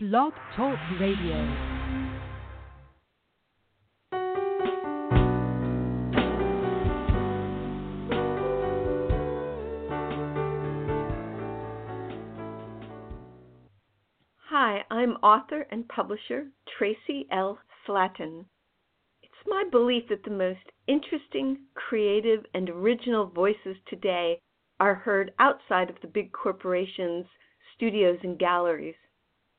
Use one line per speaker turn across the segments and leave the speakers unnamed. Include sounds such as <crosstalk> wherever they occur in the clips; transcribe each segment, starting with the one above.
Blog Talk Radio.
Hi, I'm author and publisher Traci L. Slatton. It's my belief that the most interesting, creative, and original voices today are heard outside of the big corporations, studios, and galleries.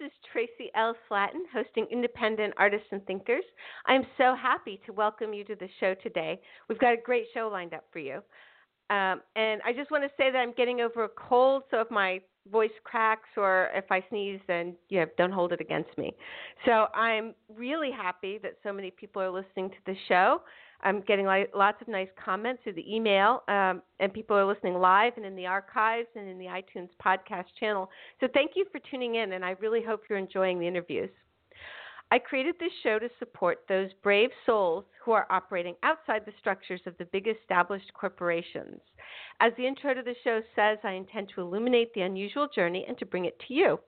Is Traci L. Slatton, hosting Independent Artists and Thinkers. I'm so happy to welcome you to the show today. We've got a great show lined up for you. Um, and I just want to say that I'm getting over a cold, so if my voice cracks or if I sneeze, then you know, don't hold it against me. So I'm really happy that so many people are listening to the show. I'm getting lots of nice comments through the email, um, and people are listening live and in the archives and in the iTunes podcast channel. So thank you for tuning in, and I really hope you're enjoying the interviews. I created this show to support those brave souls who are operating outside the structures of the big established corporations. As the intro to the show says, I intend to illuminate the unusual journey and to bring it to you.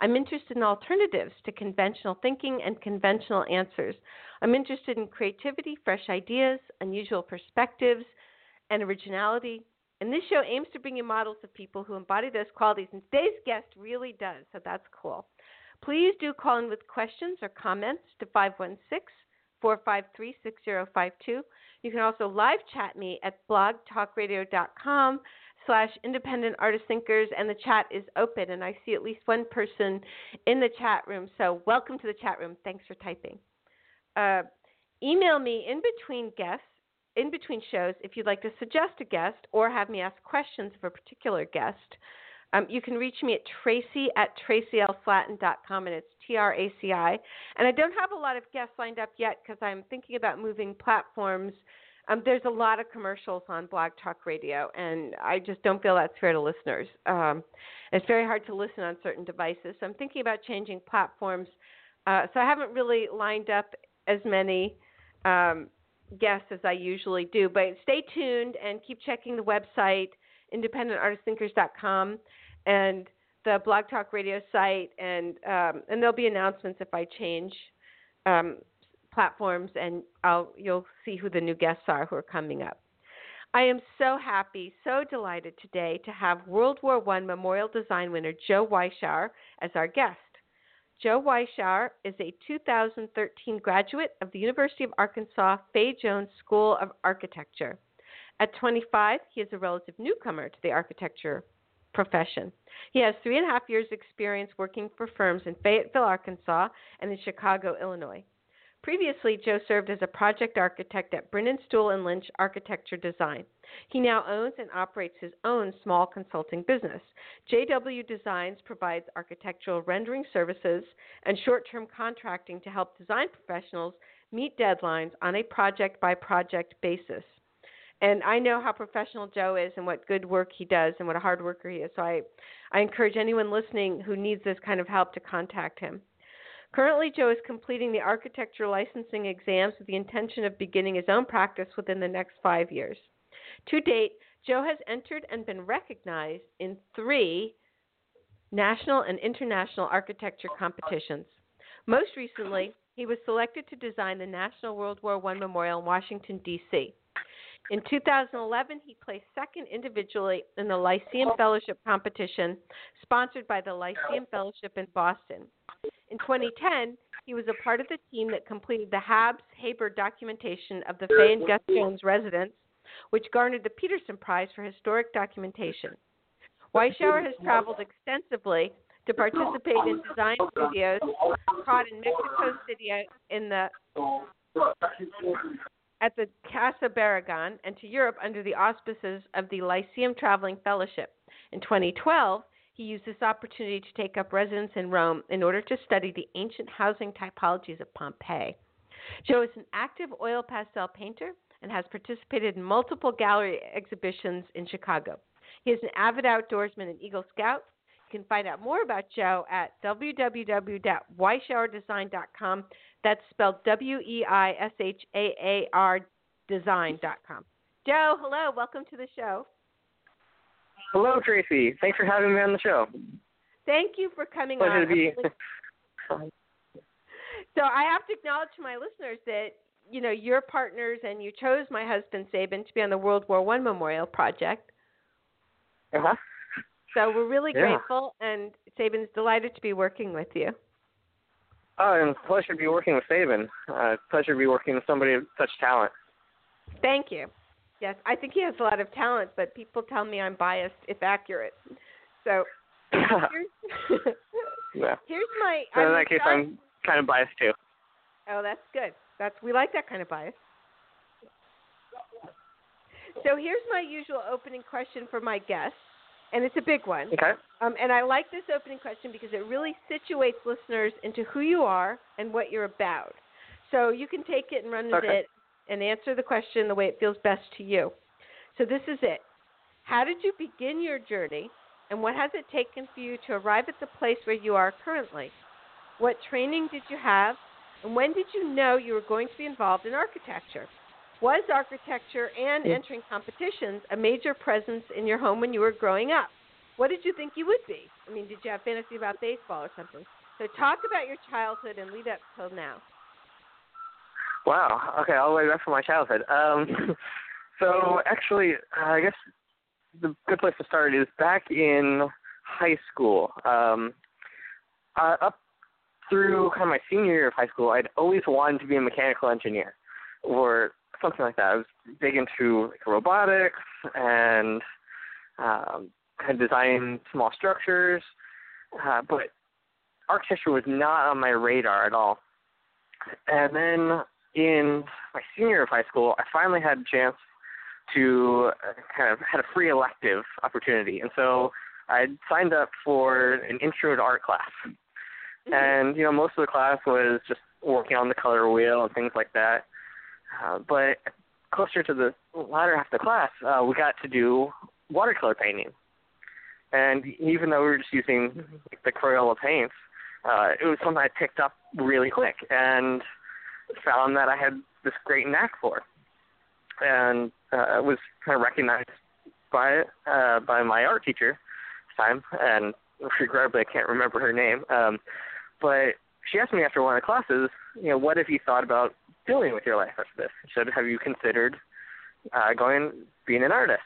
I'm interested in alternatives to conventional thinking and conventional answers. I'm interested in creativity, fresh ideas, unusual perspectives, and originality. And this show aims to bring you models of people who embody those qualities, and today's guest really does, so that's cool. Please do call in with questions or comments to 516 453 6052. You can also live chat me at blogtalkradio.com slash independent artist thinkers and the chat is open and I see at least one person in the chat room. So welcome to the chat room. Thanks for typing. Uh, email me in between guests, in between shows, if you'd like to suggest a guest or have me ask questions of a particular guest. Um, you can reach me at traci at tracilslatton.com, and it's T R A C I. And I don't have a lot of guests lined up yet because I'm thinking about moving platforms. Um, there's a lot of commercials on Blog Talk Radio, and I just don't feel that's fair to listeners. Um, it's very hard to listen on certain devices, so I'm thinking about changing platforms. Uh, so I haven't really lined up as many um, guests as I usually do, but stay tuned and keep checking the website independentartistthinkers.com and the Blog Talk Radio site, and um, and there'll be announcements if I change um, platforms, and I'll you'll see who the new guests are who are coming up. I am so happy, so delighted today to have World War I Memorial Design winner Joe Weishaar as our guest. Joe Weishaar is a 2013 graduate of the University of Arkansas Fay Jones School of Architecture. At 25, he is a relative newcomer to the architecture profession. He has three and a half years' experience working for firms in Fayetteville, Arkansas, and in Chicago, Illinois. Previously, Joe served as a project architect at Brininstool and Lynch Architecture Design. He now owns and operates his own small consulting business. JW Designs provides architectural rendering services and short-term contracting to help design professionals meet deadlines on a project by project basis. And I know how professional Joe is and what good work he does and what a hard worker he is. So I, I encourage anyone listening who needs this kind of help to contact him. Currently, Joe is completing the architecture licensing exams with the intention of beginning his own practice within the next five years. To date, Joe has entered and been recognized in three national and international architecture competitions. Most recently, he was selected to design the National World War I Memorial in Washington, D.C. In 2011, he placed second individually in the Lyceum Fellowship competition sponsored by the Lyceum Fellowship in Boston. In 2010, he was a part of the team that completed the Habs Haber documentation of the Fay and Gus Jones residence, which garnered the Peterson Prize for Historic Documentation. Weishaar has traveled extensively to participate in design studios, taught in Mexico City in the at the Casa Barragan and to Europe under the auspices of the Lyceum Traveling Fellowship. In 2012, he used this opportunity to take up residence in Rome in order to study the ancient housing typologies of Pompeii. Joe is an active oil pastel painter and has participated in multiple gallery exhibitions in Chicago. He is an avid outdoorsman and Eagle Scout. You can find out more about Joe at www.weishaardesign.com. That's spelled W E I S H A A R design.com. Joe, hello. Welcome to the show.
Hello, Traci. Thanks for having me on the show.
Thank you for coming
Pleasure
on.
to be. <laughs>
so I have to acknowledge to my listeners that you know you're partners and you chose my husband Sabin to be on the World War One Memorial Project.
Uh huh.
So we're really
Yeah.
grateful, and Sabin's delighted to be working with you.
Oh, and it's a pleasure to be working with Sabin. Uh, pleasure to be working with somebody of such talent.
Thank you. Yes, I think he has a lot of talent, but people tell me I'm biased if accurate. So <laughs> here's, <laughs>
yeah.
here's my.
So in
I'm
that case,
sorry-
I'm kind of biased too.
Oh, that's good. That's we like that kind of bias. So here's my usual opening question for my guests, and it's a big one.
Okay.
Um, and I like this opening question because it really situates listeners into who you are and what you're about. So you can take it and run with
Okay.
it and answer the question the way it feels best to you. So this is it. How did you begin your journey, and what has it taken for you to arrive at the place where you are currently? What training did you have, and when did you know you were going to be involved in architecture? Was architecture and entering competitions a major presence in your home when you were growing up? What did you think you would be? I mean, did you have fantasy about baseball or something? So talk about your childhood and lead up till now.
Wow. Okay, all the way back from my childhood. Um, <laughs> so actually, uh, I guess the good place to start is back in high school. Um, uh, up through kind of my senior year of high school, I'd always wanted to be a mechanical engineer or something like that. I was big into like, robotics and um, kind of designing small structures, uh, but architecture was not on my radar at all. And then in my senior year of high school, I finally had a chance to uh, kind of had a free elective opportunity, and so I signed up for an intro to art class. And you know, most of the class was just working on the color wheel and things like that. Uh, but closer to the latter half of the class, uh, we got to do watercolor painting. And even though we were just using like, the Crayola paints, uh, it was something I picked up really quick and found that I had this great knack for. And uh, was kind of recognized by uh, by my art teacher this time, and <laughs> regrettably I can't remember her name. Um, but she asked me after one of the classes, you know, what have you thought about doing with your life after this? She said, have you considered uh, going being an artist?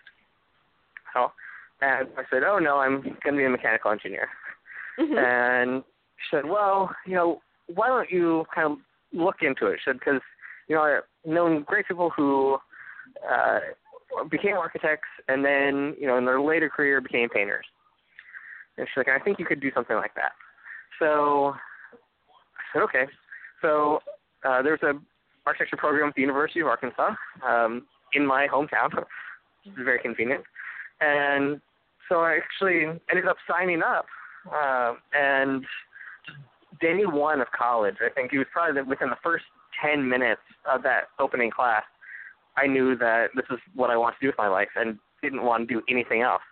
So, and I said, oh no, I'm going to be a mechanical engineer.
Mhm.
And she said, well, you know, why don't you kind of look into it? She said, because, you know, I've known great people who uh, became architects and then, you know, in their later career became painters. And she's like, I think you could do something like that. So said, okay. So uh, there's a architecture program at the University of Arkansas um, in my hometown, It's very convenient. And so I actually ended up signing up. Uh, and day one of college, I think it was probably within the first 10 minutes of that opening class, I knew that this is what I want to do with my life and didn't want to do anything else.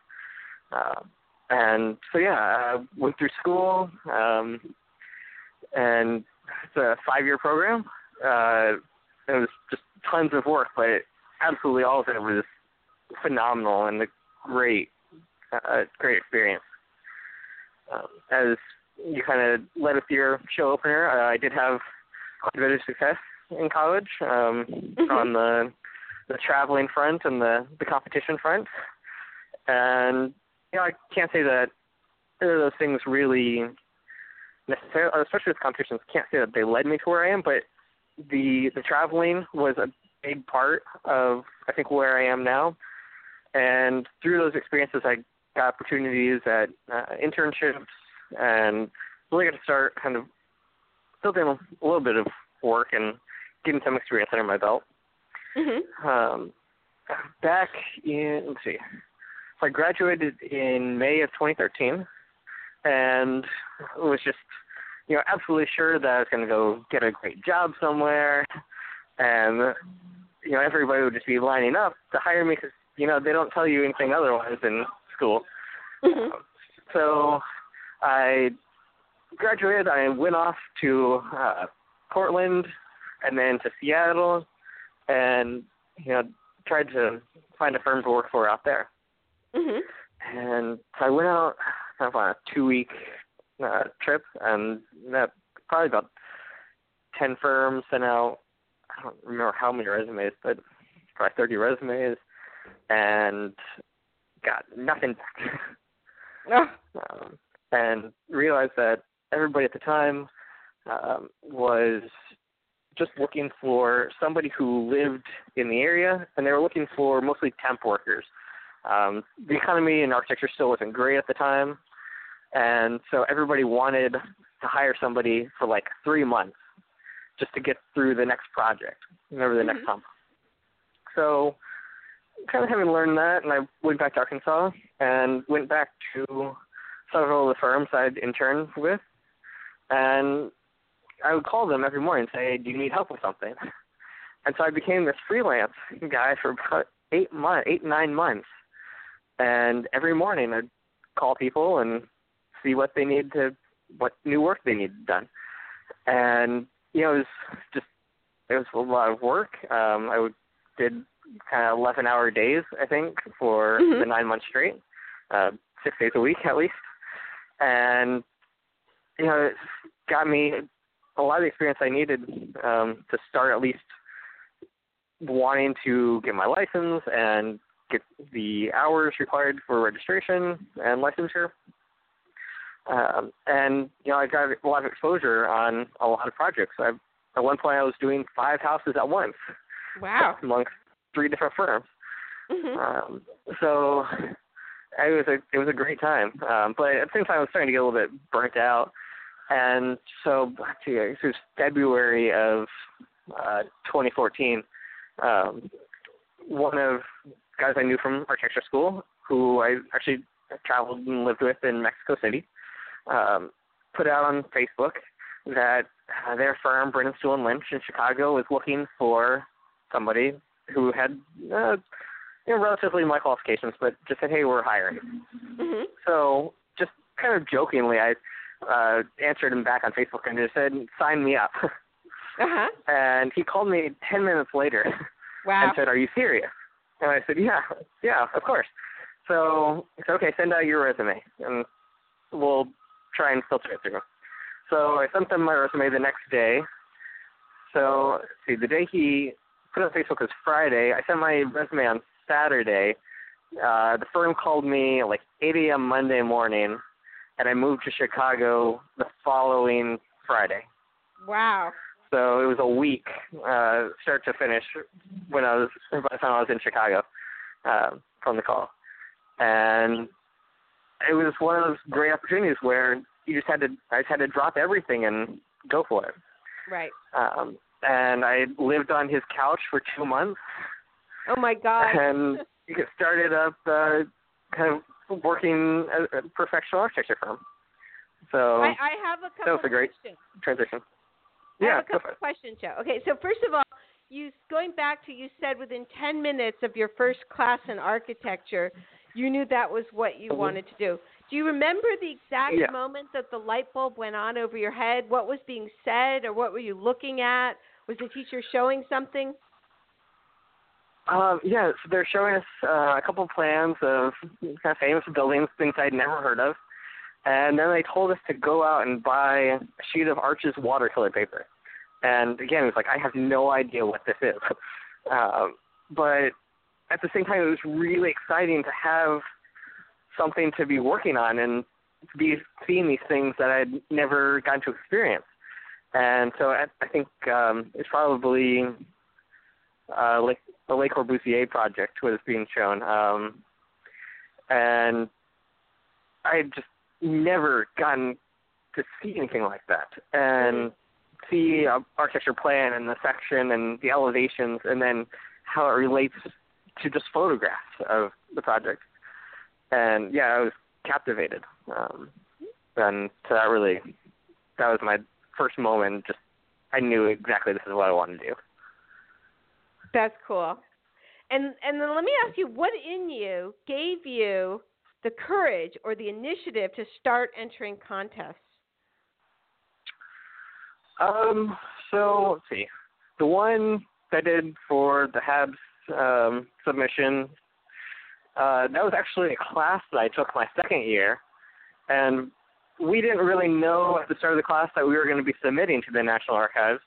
Uh, and so yeah, I went through school, um, and it's a five-year program. Uh, it was just tons of work, but it, absolutely all of it was phenomenal and a great, uh, great experience. Um, as you kind of led with your show opener, uh, I did have quite a bit of success in college um,
Mhm.
on the the traveling front and the the competition front. And you know, I can't say that either of those things really necessarily, especially with competitions, can't say that they led me to where I am, but the the traveling was a big part of I think where I am now. And through those experiences, I got opportunities at uh, internships and really got to start kind of building a little bit of work and getting some experience under my belt.
Mhm.
Um, back in let's see, so I graduated in May of 2013, and was just you know absolutely sure that I was going to go get a great job somewhere, and you know everybody would just be lining up to hire me because you know they don't tell you anything otherwise in school.
Mhm.
So I graduated. I went off to uh, Portland and then to Seattle, and you know tried to find a firm to work for out there.
Mhm.
And so I went out kind of on a two week uh, trip, and that probably about ten firms sent out. I don't remember how many resumes, but probably thirty resumes, and got nothing back. <laughs>
Oh.
um, and realized that everybody at the time um, was just looking for somebody who lived in the area, and they were looking for mostly temp workers. Um, the economy in architecture still wasn't great at the time, and so everybody wanted to hire somebody for like three months just to get through the next project, whenever the next
Mhm.
hump. So, kind of having learned that, and I went back to Arkansas and went back to several of the firms I'd interned with, and I would call them every morning and say, "Do you need help with something?" And so I became this freelance guy for about eight months, eight nine months, and every morning I'd call people and see what they need to, what new work they needed done, and you know it was just it was a lot of work. Um, I would did kind of eleven hour days I think for
Mhm.
the nine months straight, uh, six days a week at least, and you know it got me a lot of the experience I needed um, to start at least wanting to get my license and get the hours required for registration and licensure. Um, and you know, I got a lot of exposure on a lot of projects. I, at one point, I was doing five houses at once
Wow. <laughs>
amongst three different firms.
Mhm.
Um, so it was a it was a great time. Um, but at the same time, I was starting to get a little bit burnt out. And so, see, I guess it was February of uh, 2014. Um, one of guys I knew from architecture school, who I actually traveled and lived with in Mexico City, um, put out on Facebook that uh, their firm, Brininstool and Lynch in Chicago, was looking for somebody who had uh, you know, relatively my qualifications, but just said, "Hey, we're hiring."
Mhm.
So, just kind of jokingly, I uh, answered him back on Facebook and just said, "Sign me up." <laughs>
Uh-huh.
and he called me ten minutes later
Wow.
and said, "Are you serious?" And I said, "Yeah, yeah, of course." So he said, "Okay, send out your resume, and we'll try and filter it through." So I sent them my resume the next day. So see, the day he put it on Facebook was Friday. I sent my resume on Saturday. Uh, the firm called me like 8 a.m. Monday morning, and I moved to Chicago the following Friday.
Wow.
So it was a week, uh, start to finish, when I was by the time I was in Chicago uh, from the call, and it was one of those great opportunities where you just had to, I just had to drop everything and go for it.
Right.
Um, and I lived on his couch for two months,
Oh my God.
and started up uh, kind of working at a professional architecture firm. So
I, I have a couple
was a great-
questions.
transition.
I
Yeah,
have a couple of questions, Joe. Okay, so first of all, you going back to you said within 10 minutes of your first class in architecture, you knew that was what you
Mhm.
wanted to do. Do you remember the exact
Yeah.
moment that the light bulb went on over your head? What was being said, or what were you looking at? Was the teacher showing something?
Um, yeah, so they're showing us uh, a couple plans of kind of famous buildings, things I'd never heard of, and then they told us to go out and buy a sheet of Arches watercolor paper. And again, it was like I have no idea what this is. <laughs> Um, but at the same time, it was really exciting to have something to be working on and to be seeing these things that I'd never gotten to experience. And so I, I think um, it's probably uh, like the Le Corbusier project was being shown, um, and I had just never gotten to see anything like that. And see a architecture plan and the section and the elevations, and then how it relates to just photographs of the project. And yeah, I was captivated. Um, and so that really, that was my first moment. Just I knew exactly this is what I wanted to do.
That's cool. And and then let me ask you, what in you gave you the courage or the initiative to start entering contests?
Um, so let's see. The one I did for the HABS um, submission, uh, that was actually a class that I took my second year, and we didn't really know at the start of the class that we were going to be submitting to the National Archives.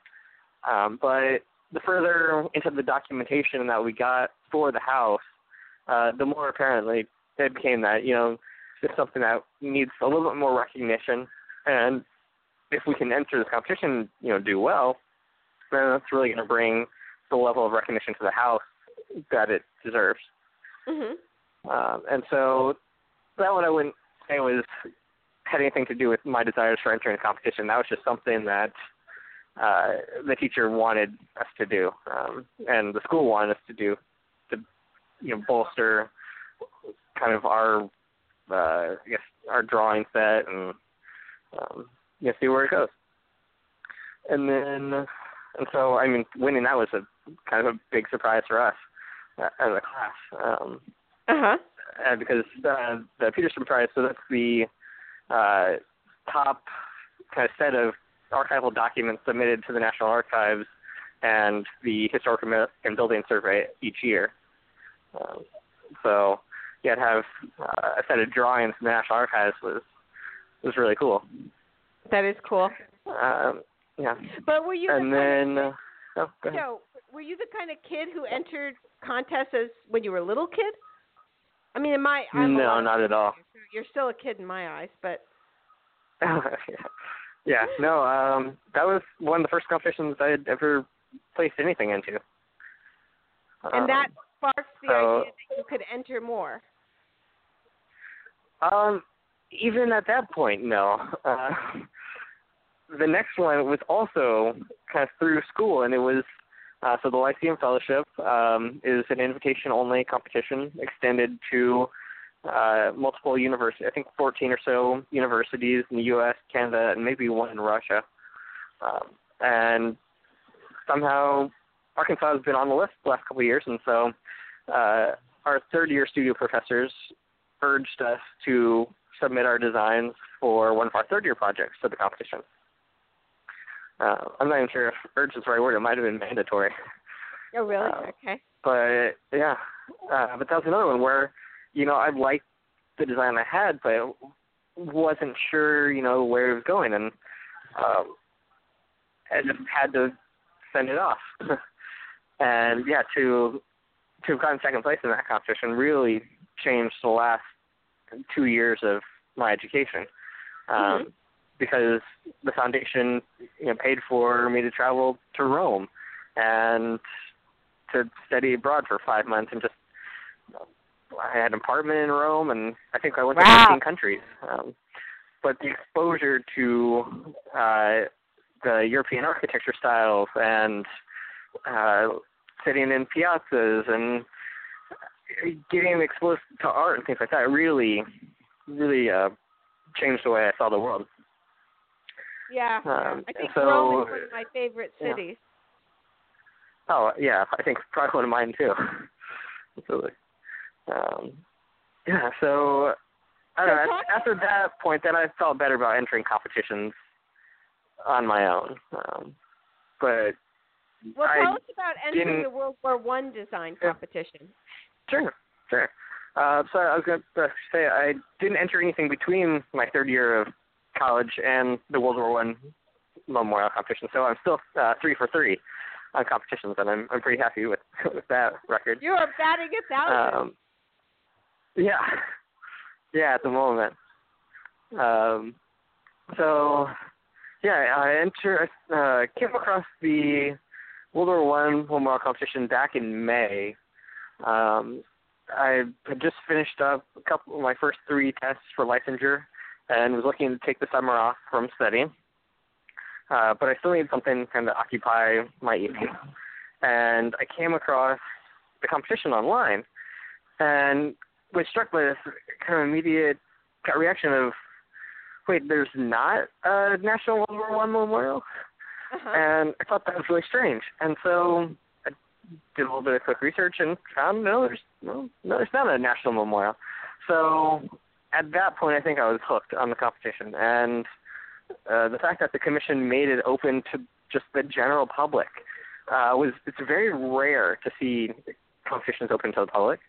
Um, but the further into the documentation that we got for the house, uh, the more apparently it became that you know it's something that needs a little bit more recognition, and if we can enter this competition, you know, do well, then that's really going to bring the level of recognition to the house that it deserves.
Mm-hmm.
Um, and so that one I wouldn't say was had anything to do with my desires for entering the competition. That was just something that uh, the teacher wanted us to do, um, and the school wanted us to do to you know bolster kind of our uh, I guess our drawing set and um, you know, see where it goes. And then, and so I mean, winning that was a kind of a big surprise for us uh, as a class. Um,
uh-huh.
Uh, because uh, the Peterson Prize, so that's the uh, top kind of set of archival documents submitted to the National Archives and the Historic and Building Survey each year. Um, so, yeah, to have uh, a set of drawings from the National Archives was was really cool.
That is cool.
Um, yeah.
But were you
and
the
then uh, oh, go ahead.
so were you the kind of kid who entered contests as when you were a little kid? I mean, in my I'm
no, not at all.
You're still a kid in my eyes, but <laughs>
yeah, no, um, that was one of the first competitions I had ever placed anything into.
and that
Um,
sparked the
so-
idea that you could enter more.
Um, even at that point, no. <laughs> Uh, the next one was also kind of through school, and it was uh, so the Lyceum Fellowship um, is an invitation-only competition extended to uh, multiple universities. I think 14 or so universities in the U.S., Canada, and maybe one in Russia. Um, and somehow Arkansas has been on the list the last couple of years, and so uh, our third-year studio professors urged us to submit our designs for one of our third year projects to the competition. Uh, I'm not even sure if urge is the right word. It might have been mandatory.
Oh, really?
Uh,
okay.
But yeah, uh, but that was another one where, you know, I liked the design I had, but wasn't sure, you know, where it was going, and um, I just had to send it off. <laughs> and yeah, to to have gotten second place in that competition really changed the last two years of my education. Um,
Mhm.
Because the foundation, you know, paid for me to travel to Rome and to study abroad for five months and just I had an apartment in Rome and I think I went
Wow.
to 15 countries. Um, but the exposure to uh, the European architecture styles and uh, sitting in piazzas and getting exposed to art and things like that really, really uh, changed the way I saw the world.
Yeah.
Um,
I think
so-
Rome is one of my favorite
yeah. Oh yeah, I think probably one of mine too. <laughs> Absolutely. Um, yeah, so I don't know.
So
After that point, then I felt better about entering competitions on my own. Um, but
Well,
I
tell us about entering the World War One design
Yeah.
competition.
Sure, sure. Uh, so I was going to say I didn't enter anything between my third year of college and the World War One memorial competition, so I'm still uh, three for three. on competitions, and I'm I'm pretty happy with <laughs> with that record.
You are batting a thousand.
Um, yeah, <laughs> yeah, at the moment. Um, so, yeah, I enter. Uh, came across the World War One Memorial competition back in May. Um, I had just finished up a couple of my first three tests for licensure, and was looking to take the summer off from studying. Uh, but I still needed something kind of occupy my evening, and I came across the competition online, and was struck by this kind of immediate gut reaction of, wait, there's not a National World War One memorial,
uh-huh.
and I thought that was really strange. And so I did a little bit of quick research and found no, there's no, no, there's not a national memorial. So at that point, I think I was hooked on the competition, and uh, the fact that the commission made it open to just the general public uh, was it's very rare to see competitions open to the public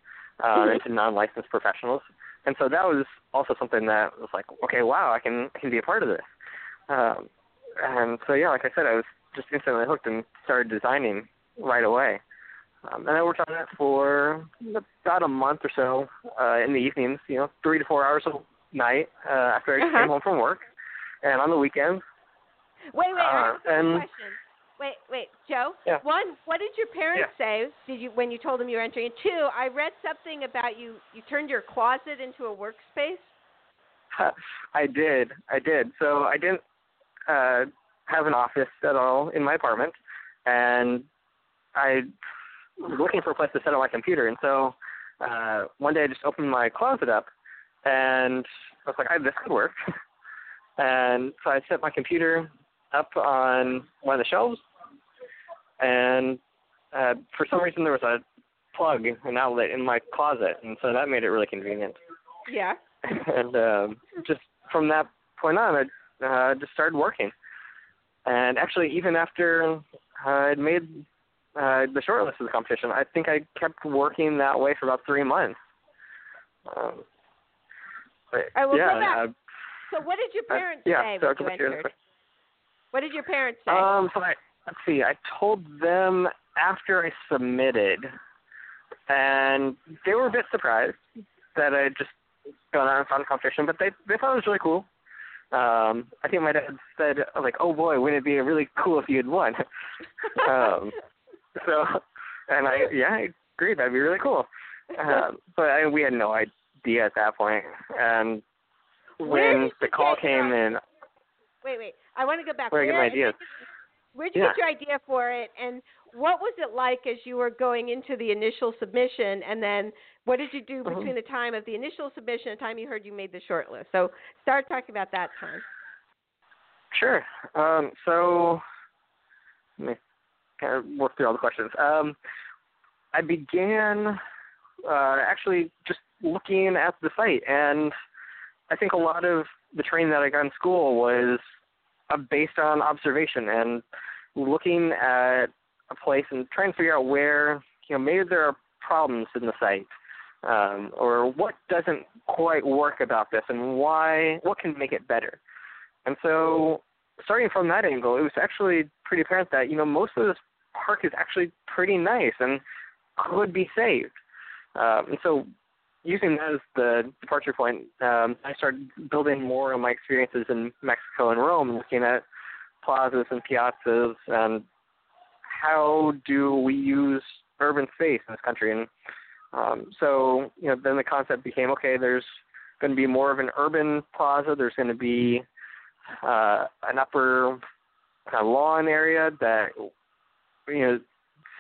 uh, and to non-licensed professionals. And so that was also something that was like, okay, wow, I can I can be a part of this. Um, and so yeah, like I said, I was just instantly hooked and started designing right away. Um, and I worked on it for about a month or so uh, in the evenings, you know, three to four hours a night uh, after I
Uh-huh.
came home from work, and on the weekends.
Wait, wait,
Uh,
I have a
and-
question. Wait, wait, Joe.
Yeah.
One, what did your parents say? Did you when you told them you were entering? Two, I read something about you. You turned your closet into a workspace. <laughs>
I did, I did. So I didn't uh, have an office at all in my apartment, and I was looking for a place to set up my computer. And so uh, one day I just opened my closet up, and I was like, I, this could <laughs> work. and so I set my computer up on one of the shelves, and uh, for some reason there was a plug, an outlet in my closet, and so that made it really convenient.
Yeah. <laughs>
and um, just from that point on, I uh, just started working. And actually, even after I'd made uh, the short list of the competition, I think I kept working that way for about three months. Um, but,
I will go
yeah,
back.
uh,
So what did your
uh,
parents
yeah,
say
so
when
go
you
back to your
entered? What did your parents say?
Um, so I let's see. I told them after I submitted, and they were a bit surprised that I just gone out and found a competition, but they they thought it was really cool. Um, I think my dad said like, "Oh boy, wouldn't it be really cool if you had won?" <laughs> um, <laughs> so, and I yeah, I agreed that'd be really cool. Um, but I, we had no idea at that point, and when the call came in,
wait, wait. I want to go back.
where I get my
Where-
ideas.
Where'd you
Yeah.
get your idea for it, and what was it like as you were going into the initial submission, and then what did you do
Mhm.
between the time of the initial submission and the time you heard you made the short list? So start talking about that time.
Sure. Um, so let me kind of work through all the questions. Um, I began uh, actually just looking at the site, and I think a lot of the training that I got in school was uh, based on observation and looking at a place and trying to figure out where you know maybe there are problems in the site um, or what doesn't quite work about this and why what can make it better. And so starting from that angle, it was actually pretty apparent that, you know, most of this park is actually pretty nice and could be saved. Um, and so using that as the departure point, um, I started building more of my experiences in Mexico and Rome, looking at plazas and piazzas and how do we use urban space in this country. And um, so, you know, then the concept became, okay, there's going to be more of an urban plaza. There's going to be uh, an upper kind of lawn area that you know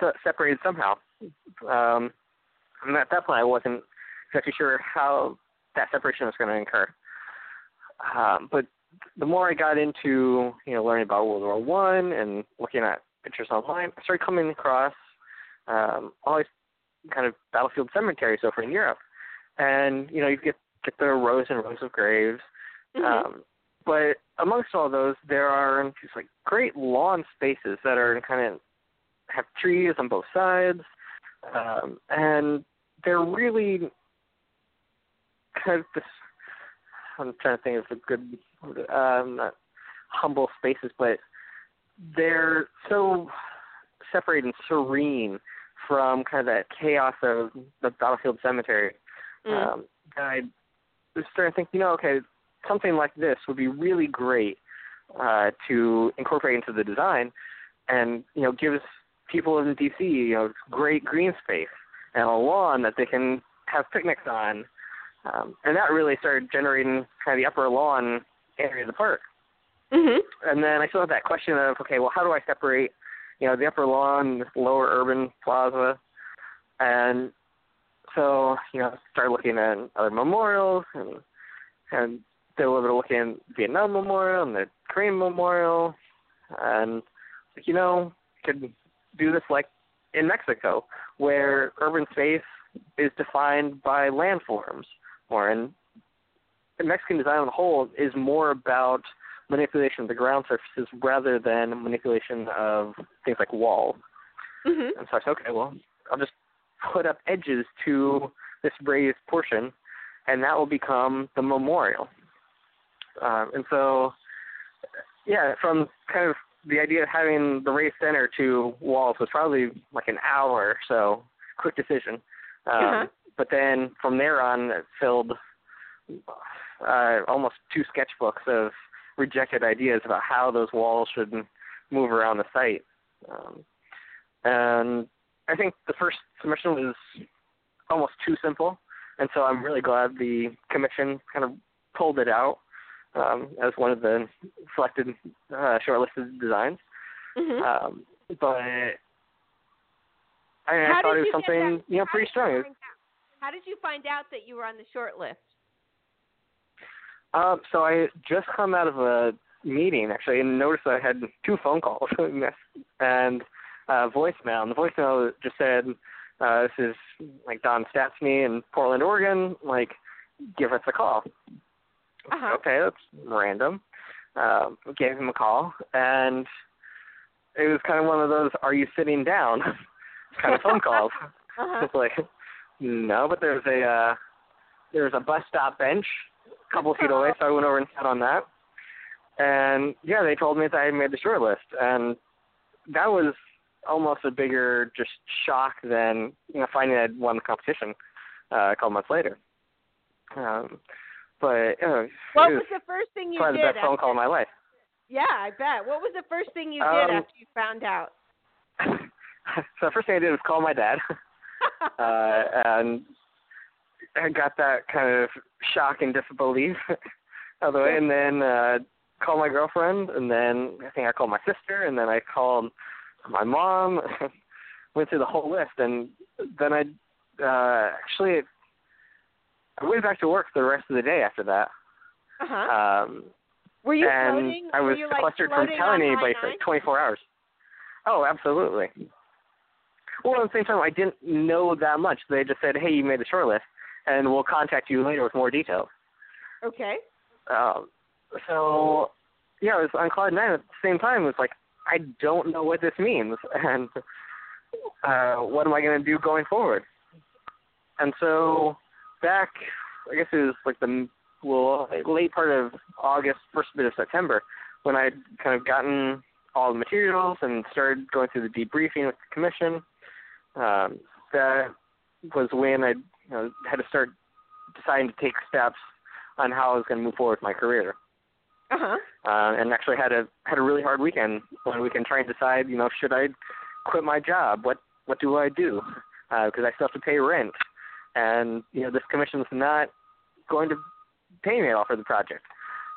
se- separated somehow. Um, and at that point, I wasn't exactly sure how that separation was going to occur. Um, but the more I got into you know learning about World War One and looking at pictures online, I started coming across um, all these kind of battlefield cemeteries over in Europe, and you know you get get the rows and rows of graves.
Mhm.
Um, but amongst all those, there are these like great lawn spaces that are kind of have trees on both sides, um, and they're really kind of this. I'm trying to think of a good, um, humble spaces, but they're so separate and serene from kind of that chaos of the battlefield cemetery.
Mm.
Um, I was starting to think, you know, okay, something like this would be really great uh, to incorporate into the design, and you know, gives people in DC, you know, great green space and a lawn that they can have picnics on, um, and that really started generating kind of the upper lawn area of the park.
Mhm.
And then I still have that question of, okay, well, how do I separate, you know, the upper lawn, this lower urban plaza, and so you know, started looking at other memorials and and did a little bit of looking at Vietnam Memorial and the Korean Memorial, and you know, could do this like in Mexico, where urban space is defined by landforms, or in Mexican design on the whole is more about manipulation of the ground surfaces rather than manipulation of things like walls.
Mhm.
And so I said, okay, well, I'll just put up edges to this raised portion, and that will become the memorial. Um, and so, yeah, from kind of the idea of having the raised center to walls was probably like an hour or so, quick decision. Um,
Uh-huh.
But then from there on, it filled uh, almost two sketchbooks of rejected ideas about how those walls should move around the site. Um, and I think the first submission was almost too simple, and so I'm really glad the commission kind of pulled it out um, as one of the selected uh, shortlisted designs.
Mhm.
Um, but I, I thought it was something
that-
you know pretty strong.
How did you find out that you were on the short list?
Um, so I just come out of a meeting actually, and noticed I had two phone calls <laughs> and uh, voicemail. And the voicemail just said, uh, "This is like Don Stastny in Portland, Oregon. Like, give us a call."
Uh-huh.
Okay, that's random. Um, gave him a call, and it was kind of one of those "Are you sitting down?" <laughs> kind of phone calls. <laughs>
Uh-huh.
It's like, no, but there's a uh, there's a bus stop bench a couple feet away, so I went over and sat on that. And yeah, they told me that I had made the short list, and that was almost a bigger just shock than you know finding I'd won the competition uh, a couple months later. Um, but know,
What was the first thing you
probably
did?
the best phone call of my life.
Yeah, I bet. What was the first thing you did
Um,
after you found out? <laughs>
so the first thing I did was call my dad. <laughs> uh, and I got that kind of shock and disbelief <laughs> out of the way, and then uh, called my girlfriend, and then I think I called my sister, and then I called my mom. went through the whole list, and then I uh, actually I went back to work for the rest of the day after that.
uh-huh.
Um,
were you
and
floating?
I was
you, like,
sequestered from telling anybody for
I-9?
like 24 hours. Oh, absolutely. Well, at the same time, I didn't know that much. They just said, "Hey, you made the short list, and we'll contact you later with more details."
Okay.
Um, so, yeah, it was on cloud nine. At the same time, it was like, I don't know what this means, <laughs> and uh, what am I going to do going forward? And so, back, I guess it was like the well, late part of August, first bit of September, when I'd kind of gotten all the materials and started going through the debriefing with the commission. Um, that was when I you know, had to start deciding to take steps on how I was going to move forward with my career.
Uh-huh.
Uh, and actually had a had a really hard weekend one weekend trying to decide, you know, should I quit my job? What what do I do? Because I still have to pay rent, and you know this commission's not going to pay me at all for the project.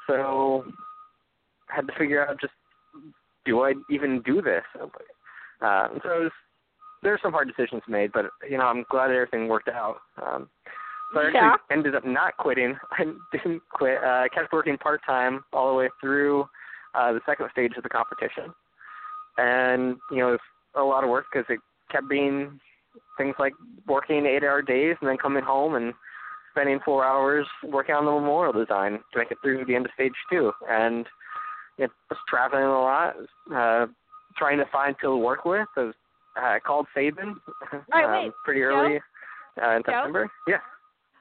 So I had to figure out just do I even do this? Uh, so was, there were some hard decisions made, but you know I'm glad everything worked out. Um, so I actually
Yeah.
ended up not quitting. <laughs> I didn't quit. Uh, I kept working part time all the way through uh, the second stage of the competition, and you know it was a lot of work because it kept being things like working eight hour days and then coming home and spending four hours working on the memorial design to make it through the end of stage two. And it was traveling a lot, uh, trying to find people to work with. I was uh, called Sabin <laughs>
Right,
um, pretty
Joe?
early uh, in
Joe?
September. Yeah.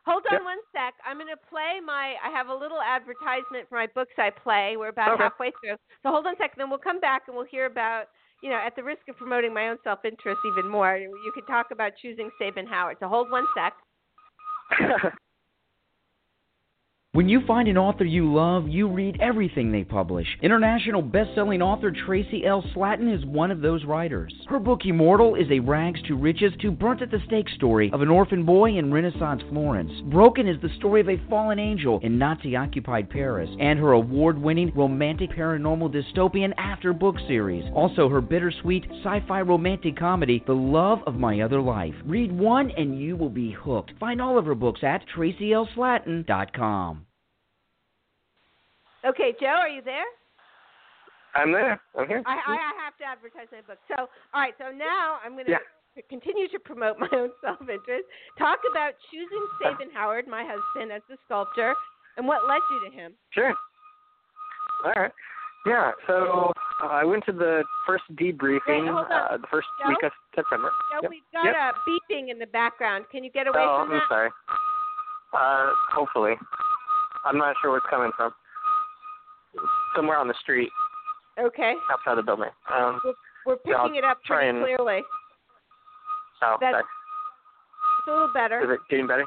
Hold on
Yep.
one sec. I'm going to play my. I have a little advertisement for my books I play. We're about
Okay.
halfway through. So hold on a second, then we'll come back and we'll hear about you know, at the risk of promoting my own self-interest even more, you could talk about choosing Sabin Howard. So hold one sec. <laughs>
When you find an author you love, you read everything they publish. International best-selling author Traci L. Slatton is one of those writers. Her book Immortal is a rags to riches to burnt at the stake story of an orphan boy in Renaissance Florence. Broken is the story of a fallen angel in Nazi-occupied Paris, and her award-winning romantic paranormal dystopian After book series. Also her bittersweet sci-fi romantic comedy The Love of My Other Life. Read one and you will be hooked. Find all of her books at tracilslatton.com.
Okay, Joe, are you there?
I'm there. I'm here.
I, I, I have to advertise my book. So, all right. So now I'm going to
Yeah.
continue to promote <laughs> my own self-interest. Talk about choosing Sabin Howard, my husband, as the sculptor, and what led you to him.
Sure. All right. Yeah. So uh, I went to the first debriefing
Wait,
uh, the first
Joe?
week of September.
Joe,
Yep.
we've got
Yep.
a beeping in the background. Can you get away
oh,
from
I'm
that?
sorry. Uh, hopefully. I'm not sure where it's coming from. Somewhere on the street
Okay.
outside the building. Um,
We're
I'll
picking it up pretty
and-
clearly.
oh,
That's-
sorry.
It's a little better.
Is it getting better?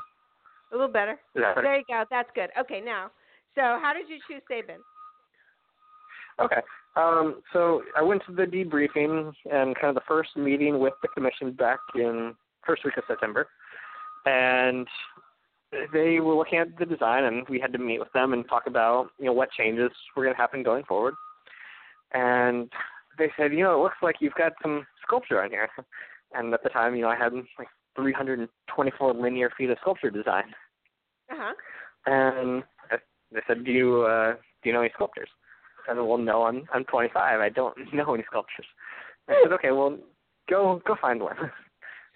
A little better.
Better?
There you go. That's good. Okay, now. So, how did you choose Sabin?
Okay. Um, so I went to the debriefing and kind of the first meeting with the commission back in first week of September, and they were looking at the design, and we had to meet with them and talk about you know what changes were going to happen going forward. And they said, you know, it looks like you've got some sculpture on here. And at the time, you know, I had like 324 linear feet of sculpture design.
Uh huh.
And they said, "Do you uh, do you know any sculptors?" I said, "Well, no, I'm I'm 25. I don't <laughs> know any sculptors." I said, "Okay, well, go go find one." <laughs>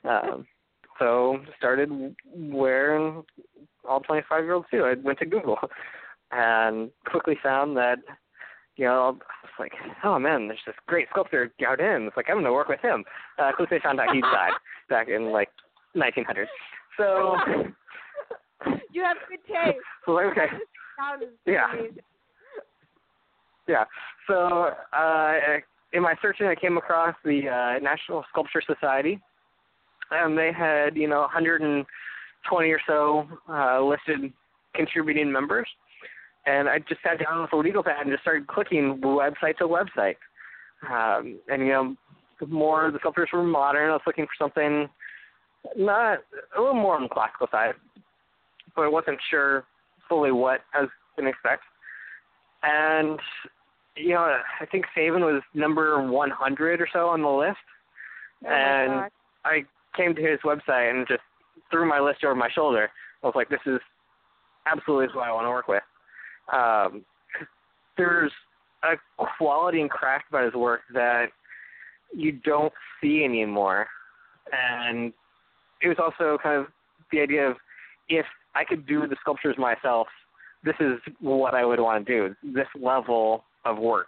Um, so started where all 25 year olds do. I went to Google <laughs> and quickly found that you know I was like, "Oh man, there's this great sculptor Gaudin." It's like I'm going to work with him. Uh, quickly found out he died back in like 1900. So. <laughs>
You have good taste. <laughs>
So like, okay. Yeah.
amazing.
Yeah. So uh, in my searching, I came across the uh, National Sculpture Society, and they had you know 120 or so uh, listed contributing members. And I just sat down with a legal pad and just started clicking website to website. Um, and you know, more the sculptures were modern. I was looking for something not a little more on the classical side, but I wasn't sure fully what I was going to expect. And you know, I think Sabin was number 100 or so on the list.
Oh
and
God.
I came to his website and just threw my list over my shoulder. I was like, this is absolutely who I want to work with. Um, there's a quality and craft about his work that you don't see anymore. And it was also kind of the idea of if I could do the sculptures myself, this is what I would want to do, this level of work.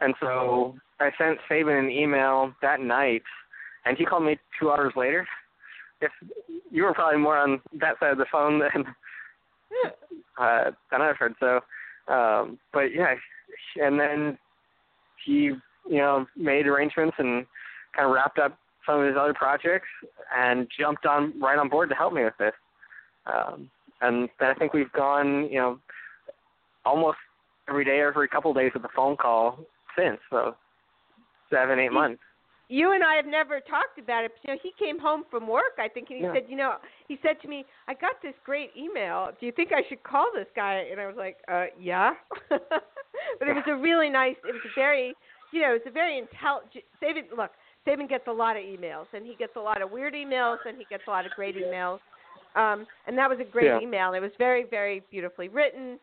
And so I sent Sabin an email that night, and he called me two hours later. If you were probably more on that side of the phone than <laughs> uh, than I've heard. So, um, but yeah, and then he, you know, made arrangements and kind of wrapped up some of his other projects and jumped on right on board to help me with this. Um, and then I think we've gone, you know, almost every day, every couple of days with a phone call since. So seven, eight months.
You and I have never talked about it. But, you know, he came home from work, I think, and he
Yeah.
said, you know, he said to me, I got this great email. Do you think I should call this guy? And I was like, uh, yeah. <laughs> but it was a really nice. It was a very, you know, it's a very intelligent. Sabin, look, Sabin gets a lot of emails, and he gets a lot of weird emails, and he gets a lot of great emails. Um, and that was a great
Yeah.
email. It was very, very beautifully written,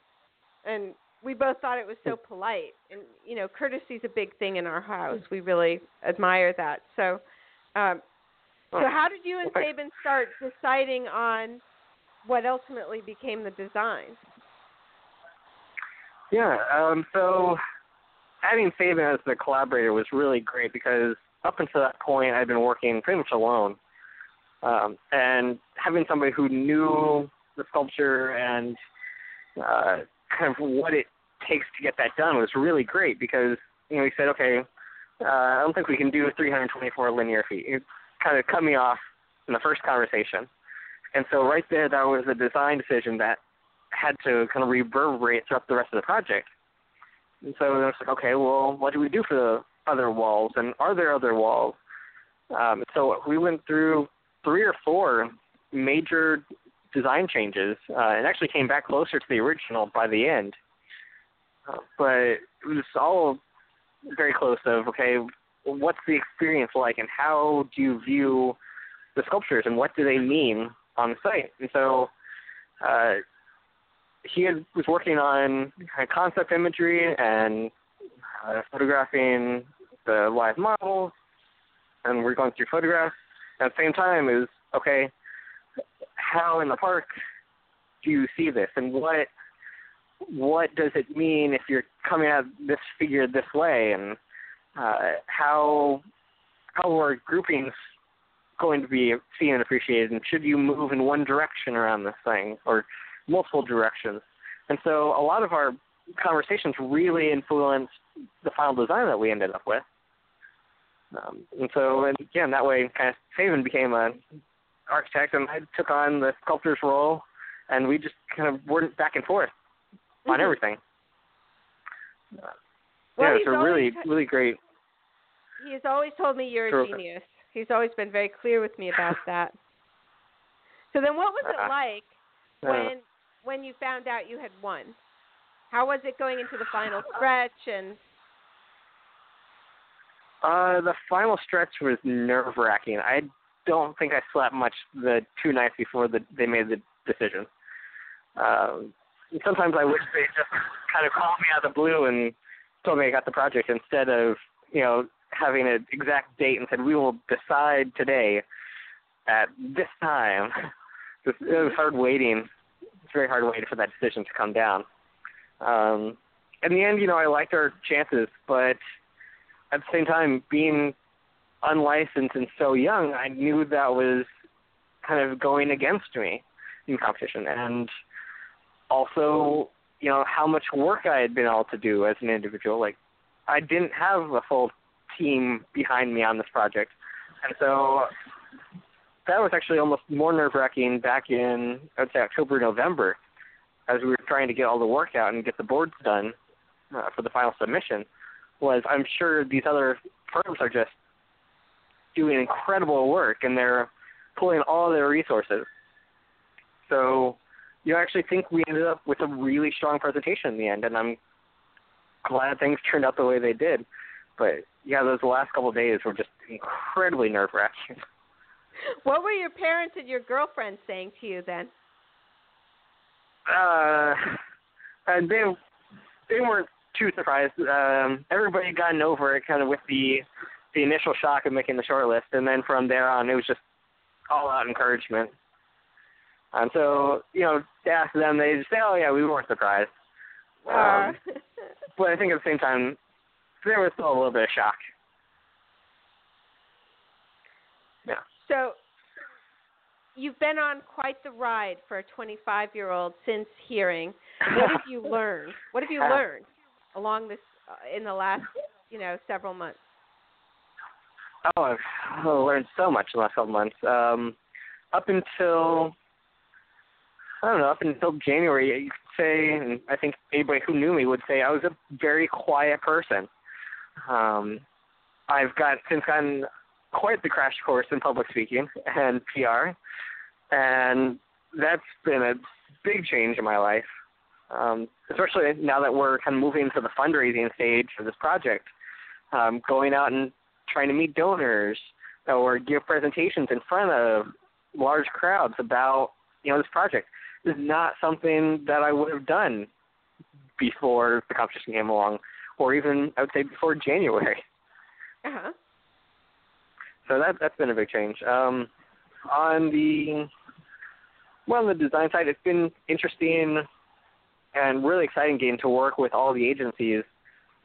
and we both thought it was so polite. And you know, courtesy's a big thing in our house. We really admire that. So, um, so how did you and. Sabin start deciding on what ultimately became the design?
Yeah. Um, so having Sabin as the collaborator was really great because up until that point, I'd been working pretty much alone. Um, and having somebody who knew the sculpture and uh, kind of what it takes to get that done was really great because you know he said, okay, uh, I don't think we can do 324 linear feet. It kind of cut me off in the first conversation. And so right there, that was a design decision that had to kind of reverberate throughout the rest of the project. And so I was like, okay, well, what do we do for the other walls? And are there other walls? Um, so we went through three or four major design changes, uh, and actually came back closer to the original by the end. But it was all very close of okay, what's the experience like, and how do you view the sculptures, and what do they mean on the site? And so uh, he had, was working on kind of concept imagery and uh, photographing the live models, and we're going through photographs. At the same time, is okay. How in the park do you see this, and what what does it mean if you're coming at this figure this way, and uh, how how are groupings going to be seen and appreciated, and should you move in one direction around this thing or multiple directions? And so a lot of our conversations really influenced the final design that we ended up with. Um, and so, and again, that way, kind of Sabin became an architect, and I took on the sculptor's role, and we just kind of went back and forth on
Mhm.
everything. Uh,
Well,
yeah, it's a really,
always-
really great.
He's always told me you're a genius. He's always been very clear with me about <laughs> that. So then, what was it
Uh,
like
uh,
when when you found out you had won? How was it going into the final stretch? And
Uh, the final stretch was nerve wracking. I don't think I slept much the two nights before the, they made the decision. Um, sometimes I wish they just kind of called me out of the blue and told me I got the project instead of you know having an exact date and said we will decide today at this time. It was, hard waiting. It's very hard waiting for that decision to come down. Um, in the end, you know, I liked our chances, but at the same time, being unlicensed and so young, I knew that was kind of going against me in competition, and also, you know, how much work I had been able to do as an individual. Like, I didn't have a full team behind me on this project, and so that was actually almost more nerve wracking back in I would say October, November, as we were trying to get all the work out and get the boards done uh, for the final submission was I'm sure these other firms are just doing incredible work and they're pulling all their resources. So you actually think we ended up with a really strong presentation in the end, and I'm glad things turned out the way they did. But yeah, those last couple of days were just incredibly nerve wracking. <laughs>
what were your parents and your girlfriend saying to you then?
Uh, and they they weren't too surprised. Um, everybody had gotten over it kind of with the the initial shock of making the short list, and then from there on, it was just all out encouragement. And so, you know, to ask them, they just say, "Oh yeah, we weren't surprised." Um,
Uh,
but I think at the same time, there was still a little bit of shock. Yeah.
so you've been on quite the ride for a 25 year old since hearing. What have you <laughs> learned? What have you learned along this uh, in the last, you know, several months?
Oh, I've learned so much in the last couple months. Um, up until I don't know, up until January, you could say, and I think anybody who knew me would say I was a very quiet person. Um, I've got since gotten quite the crash course in public speaking and PR, and that's been a big change in my life. Um, especially now that we're kind of moving to the fundraising stage for this project, um, going out and trying to meet donors or give presentations in front of large crowds about you know this project is not something that I would have done before the competition came along, or even I would say before January.
Uh-huh.
So that that's been a big change. Um, on the well, on the design side, it's been interesting and really exciting getting to work with all the agencies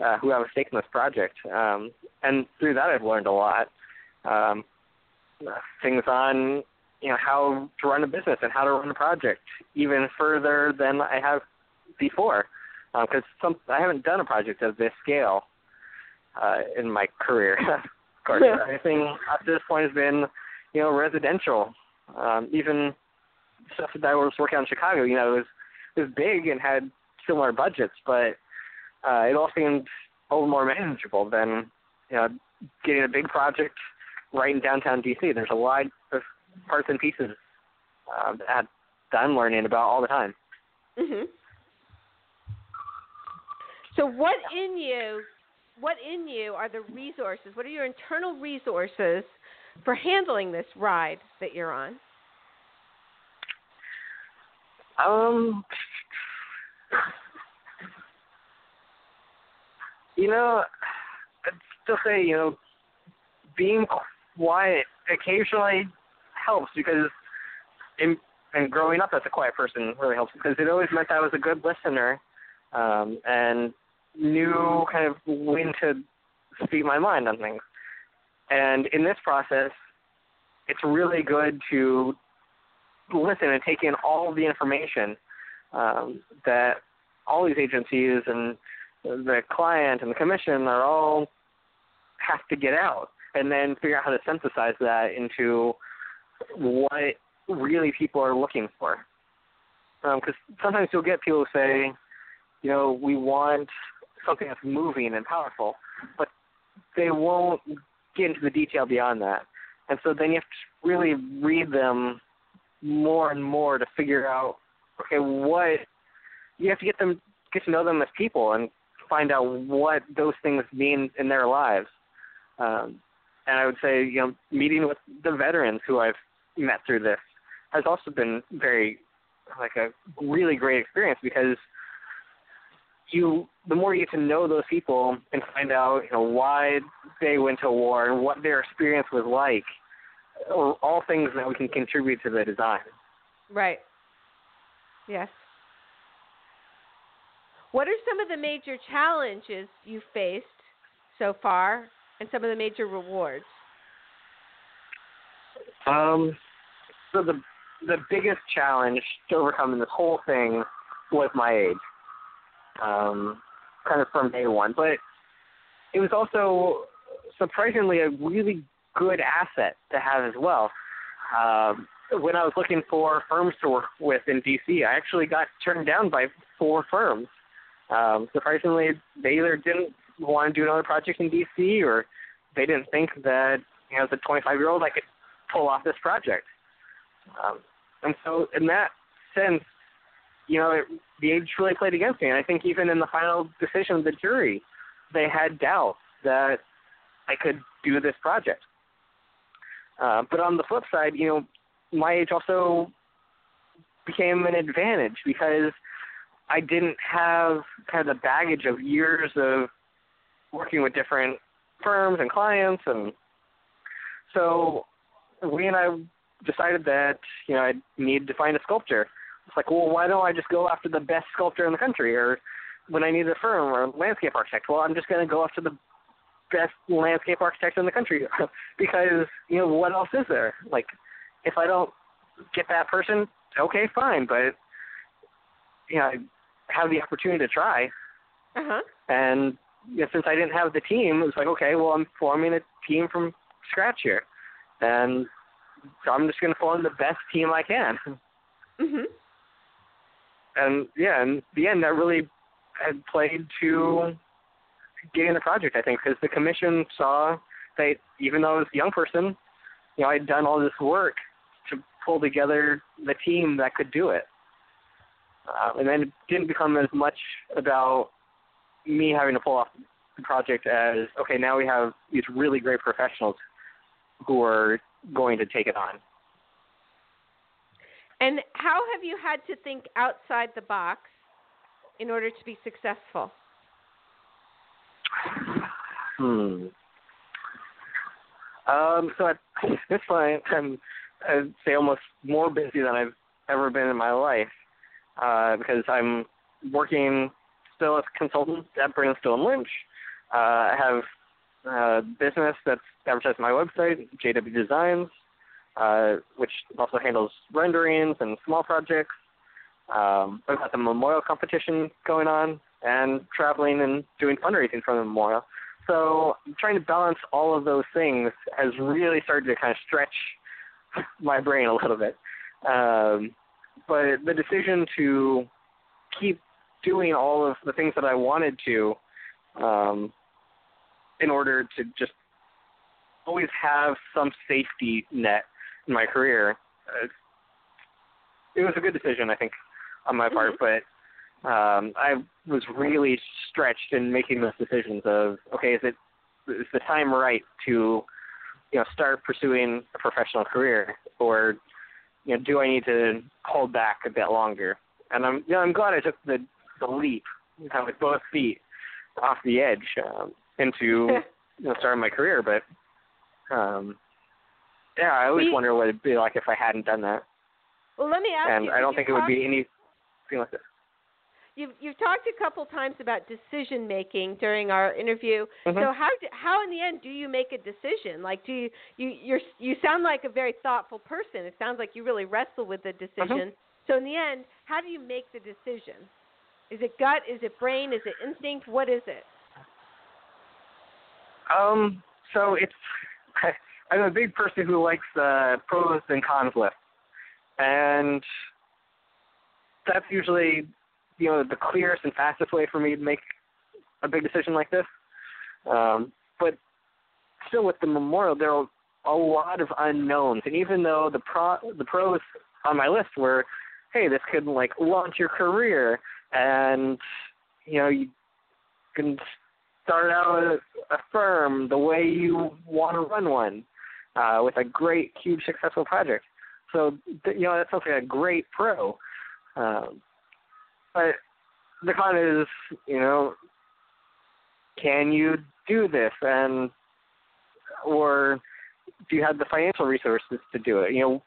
uh, who have a stake in this project. Um, and through that, I've learned a lot. Um, things on you know how to run a business and how to run a project even further than I have before, because some I haven't done a project of this scale. uh, in my career. <laughs> of course, everything up to this point has been, you know, residential. Um, even stuff that I was working on in Chicago, you know, it was it was big and had similar budgets, but uh, it all seemed a little more manageable than you know getting a big project right in downtown DC. There's a lot of parts and pieces uh, that, that I'm learning about all the time.
Mhm. So what in you what in you are the resources? What are your internal resources for handling this ride that you're on?
Um, you know, I'd still say you know, being quiet occasionally helps because in and growing up as a quiet person really helps because it always meant I was a good listener um, and knew kind of when to speak my mind on things. And in this process, it's really good to listen and take in all of the information um, that all these agencies and the client and the commission are all have to get out, and then figure out how to synthesize that into what really people are looking for. Because um, sometimes you'll get people say, you know, we want something that's moving and powerful, but they won't get into the detail beyond that. And so then you have to really read them more and more to figure out, okay, what you have to get them get to know them as people and find out what those things mean in their lives. Um, and I would say, you know, meeting with the veterans who I've met through this has also been very like a really great experience because you the more you get to know those people and find out you know why they went to war and what their experience was like all things that we can contribute to the design
Right. Yes. What are some of the major challenges you faced so far and some of the major rewards?
um so the the biggest challenge to overcome in this whole thing was my age um kind of from day one but it was also surprisingly a really good asset to have as well um when I was looking for firms to work with in DC, I actually got turned down by four firms. Um, surprisingly, they either didn't want to do another project in DC, or they didn't think that you know, as a 25 year old, I could pull off this project. Um, and so, in that sense, you know, it, the age really played against me. And I think even in the final decision of the jury, they had doubts that I could do this project. Uh, but on the flip side, you know, my age also became an advantage because I didn't have kind of the baggage of years of working with different firms and clients and so we and I decided that, you know, I needed to find a sculptor. It's like, well, why don't I just go after the best sculptor in the country or when I need a firm or a landscape architect, well, I'm just going to go after the best landscape architect in the country <laughs> because, you know, what else is there? Like if I don't get that person, okay, fine. But you know, I have the opportunity to try.
Uh-huh.
And you know, since I didn't have the team, it was like, okay, well, I'm forming a team from scratch here, and so I'm just going to form the best team I can. <laughs>
Mhm.
And yeah, in the end, that really had played to getting the project. I think because the commission saw that even though I was a young person, you know, I'd done all this work to pull together the team that could do it. Uh, and then it didn't become as much about me having to pull off the project as okay, now we have these really great professionals who are going to take it on.
And how have you had to think outside the box in order to be successful?
Hmm. Um, so at <laughs> this point, I'm I'd say almost more busy than I've ever been in my life uh, because I'm working still as a consultant at Burnstone Lynch. Uh, I have a business that's advertised on my website, JW Designs, uh, which also handles renderings and small projects. Um, I've got the memorial competition going on and traveling and doing fundraising for the memorial. so trying to balance all of those things has really started to kind of stretch <laughs> my brain a little bit. Um, but the decision to keep doing all of the things that I wanted to, um, in order to just always have some safety net in my career, uh, it was a good decision, I think, on my part.
Mhm.
But um, I was really stretched in making those decisions of okay, is it is the time right to you know start pursuing a professional career, or you know do I need to hold back a bit longer? And I'm you know I'm glad I took the the leap, kind of with both feet off the edge um, into <laughs> you know starting my career. But um, yeah, I always
We-
wonder what it'd be like if I hadn't done that,
Well, let me ask
and
you.
And I don't think it would be anything like this.
You've you've talked a couple times about decision making during our interview.
Mhm.
So how do, how in the end do you make a decision? Like do you you you're, you sound like a very thoughtful person. It sounds like you really wrestle with the decision. So in the end, how do you make the decision? Is it gut? Is it brain? Is it instinct? What is it?
Um, so it's <laughs> I'm a big person who likes uh, pros and cons lists, and that's usually you know the clearest and fastest way for me to make a big decision like this. Um, but still, with the memorial, there are a lot of unknowns, and even though the pro the pros on my list were, hey, this could like launch your career, and you know you can start out a, firm the way you want to run one uh, with a great, huge, successful project. So you know that sounds like a great pro. Um, but the con is, you know, can you do this, and or do you have the financial resources to do it? You know,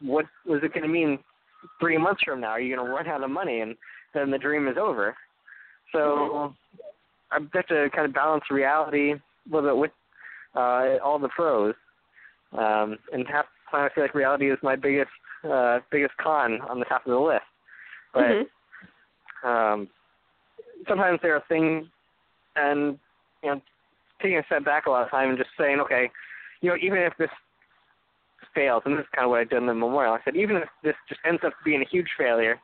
what was it going to mean three months from now? Are you going to run out of money, and then the dream is over? So I have to kind of balance reality a little bit with uh, all the pros. Um, and half the time I feel like reality is my biggest uh, biggest con on the top of the list. But
Mhm.
um, sometimes there are things, and you know, taking a step back a lot of time and just saying, okay, you know, even if this fails, and this is kind of what I did in the memorial. I said, even if this just ends up being a huge failure,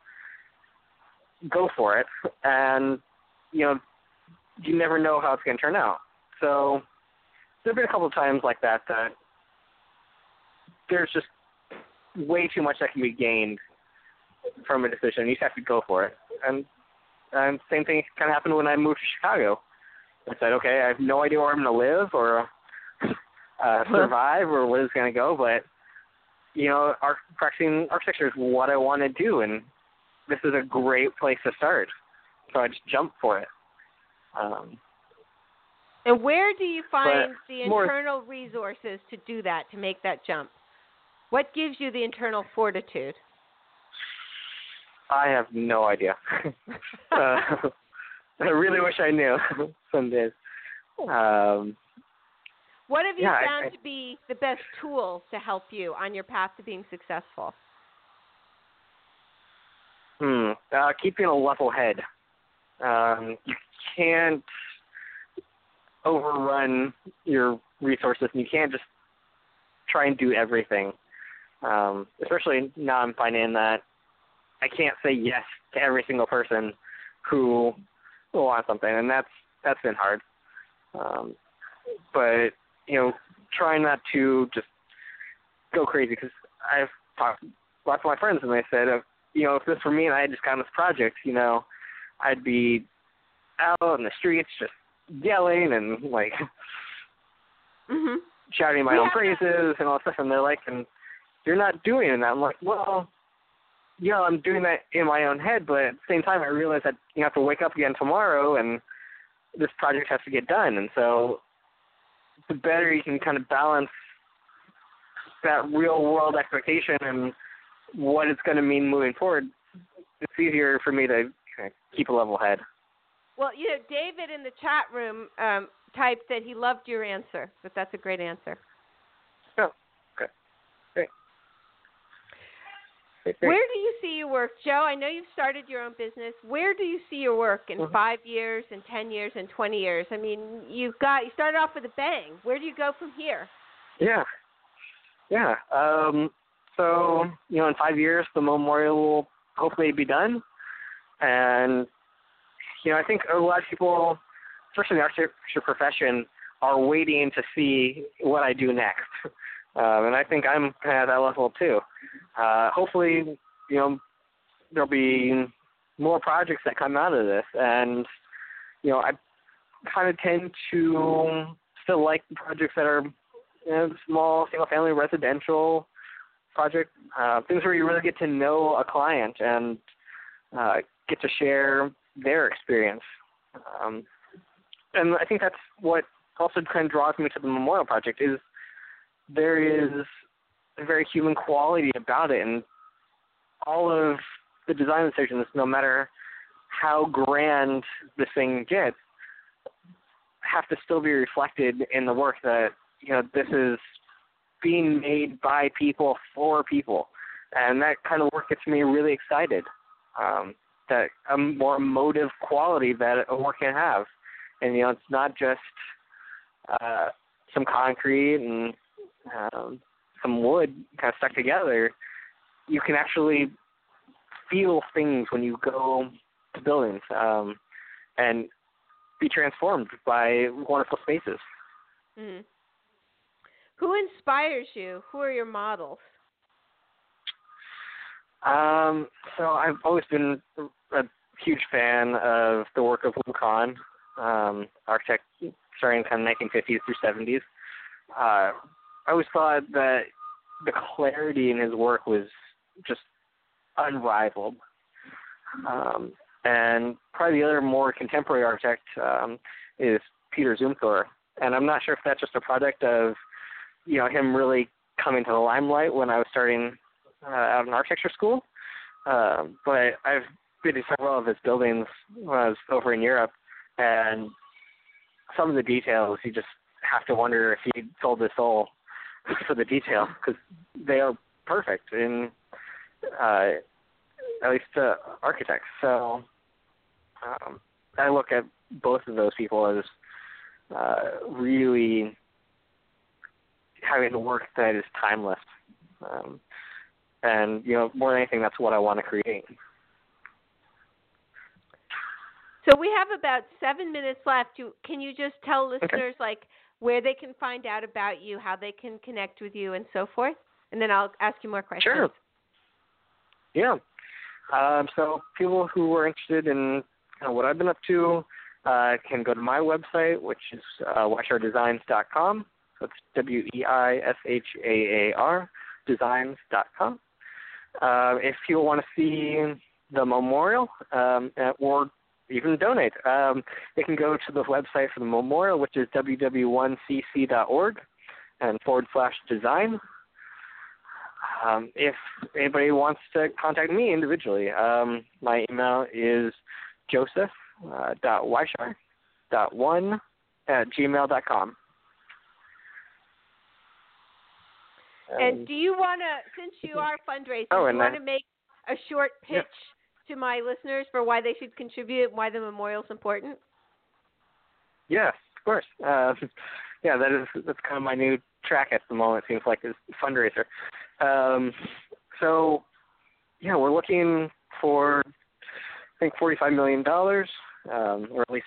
go for it, and you know, you never know how it's going to turn out. So there've been a couple of times like that that there's just way too much that can be gained from a decision. You just have to go for it. And and same thing kind of happened when I moved to Chicago. I said, okay, I have no idea where I'm going to live or <laughs> uh, survive or where it's going to go, but you know, arch- practicing architecture is what I want to do, and this is a great place to start. So I just jumped for it. Um,
And where do you find the
more-
internal resources to do that, to make that jump? What gives you the internal fortitude?
I have no idea. <laughs> uh, <laughs> I really wish I knew <laughs> some days. Um,
What have you
Yeah, I-
found
I-
to be the best tools to help you on your path to being successful?
Hmm, uh, keeping a level head. Um, you can't overrun your resources, and you can't just try and do everything. Um, especially now, I'm finding that I can't say yes to every single person who wants something, and that's that's been hard. Um, but you know, trying not to just go crazy because I've talked to lots of my friends, and they said, uh, you know, if this were me and I had just gotten this project, you know, I'd be out in the streets just yelling and like <laughs>
Mhm.
shouting my
Yeah.
own praises and all that stuff, and they're like, and you're not doing it. And I'm like, well, you know, I'm doing that in my own head, but at the same time, I realize that you have to wake up again tomorrow, and this project has to get done. And so, the better you can kind of balance that real world expectation and what it's going to mean moving forward, it's easier for me to keep a level head.
Well, you know, David in the chat room um, typed that he loved your answer, but that's a great answer.
Oh, okay. Great.
Where do you see your work, Joe? I know you've started your own business. Where do you see your work in
Mhm.
five years, in ten years, in twenty years? I mean, you've got you started off with a bang. Where do you go from here?
Yeah. Yeah. Um, so, you know, in five years, the memorial will hopefully be done. And, you know, I think a lot of people, especially in the architecture profession, are waiting to see what I do next. Um, and I think I'm kind of at that level too. Uh, hopefully, you know, there'll be more projects that come out of this. And, you know, I kind of tend to still like projects that are you know, small single family residential project, uh, things where you really get to know a client and uh, get to share their experience. Um, and I think that's what also kind of draws me to the memorial project is there is a very human quality about it, and all of the design decisions, no matter how grand the thing gets, have to still be reflected in the work that you know this is being made by people for people, and that kind of work gets me really excited. Um, that a more emotive quality that a work can have, and you know it's not just uh, some concrete and um, some wood kind of stuck together. You can actually feel things when you go to buildings um, and be transformed by wonderful spaces.
Mm. Who inspires you? Who are your models?
Um, so I've always been a huge fan of the work of Lou Kahn, um, architect starting kind of 1950s through 70s. Uh, I always thought that the clarity in his work was just unrivaled. Um, and probably the other more contemporary architect um, is Peter Zumthor. And I'm not sure if that's just a product of, you know, him really coming to the limelight when I was starting uh, out in architecture school. Um, but I've been to several of his buildings when I was over in Europe, and some of the details you just have to wonder if he sold his soul <laughs> for the detail because they are perfect in uh, at least uh, architects. So um, I look at both of those people as uh, really having work that is timeless. Um, and you know, more than anything, that's what I want to create.
So we have about seven minutes left. You, can you just tell listeners
Okay.
like where they can find out about you, how they can connect with you, and so forth? And then I'll ask you more questions.
Sure. Yeah. Um, so people who are interested in kind of what I've been up to uh, can go to my website, which is uh, weishaardesigns.com. It's W E I S H A A R designs.com. Uh, if you want to see the memorial um, or even donate, um, can go to the website for the memorial, which is www1cc.org and forward slash design. Um, if anybody wants to contact me individually, um, my email is joseph uh, one at gmail com.
And do you want to, since you are fundraising,
Oh,
do you want to make a short pitch
Yeah.
to my listeners for why they should contribute and why the memorial is important?
Yes, of course. Uh, <laughs> yeah, that is that's kind of my new track at the moment. Seems like is fundraiser. Um, so, yeah, we're looking for I think forty-five million dollars, um, or at least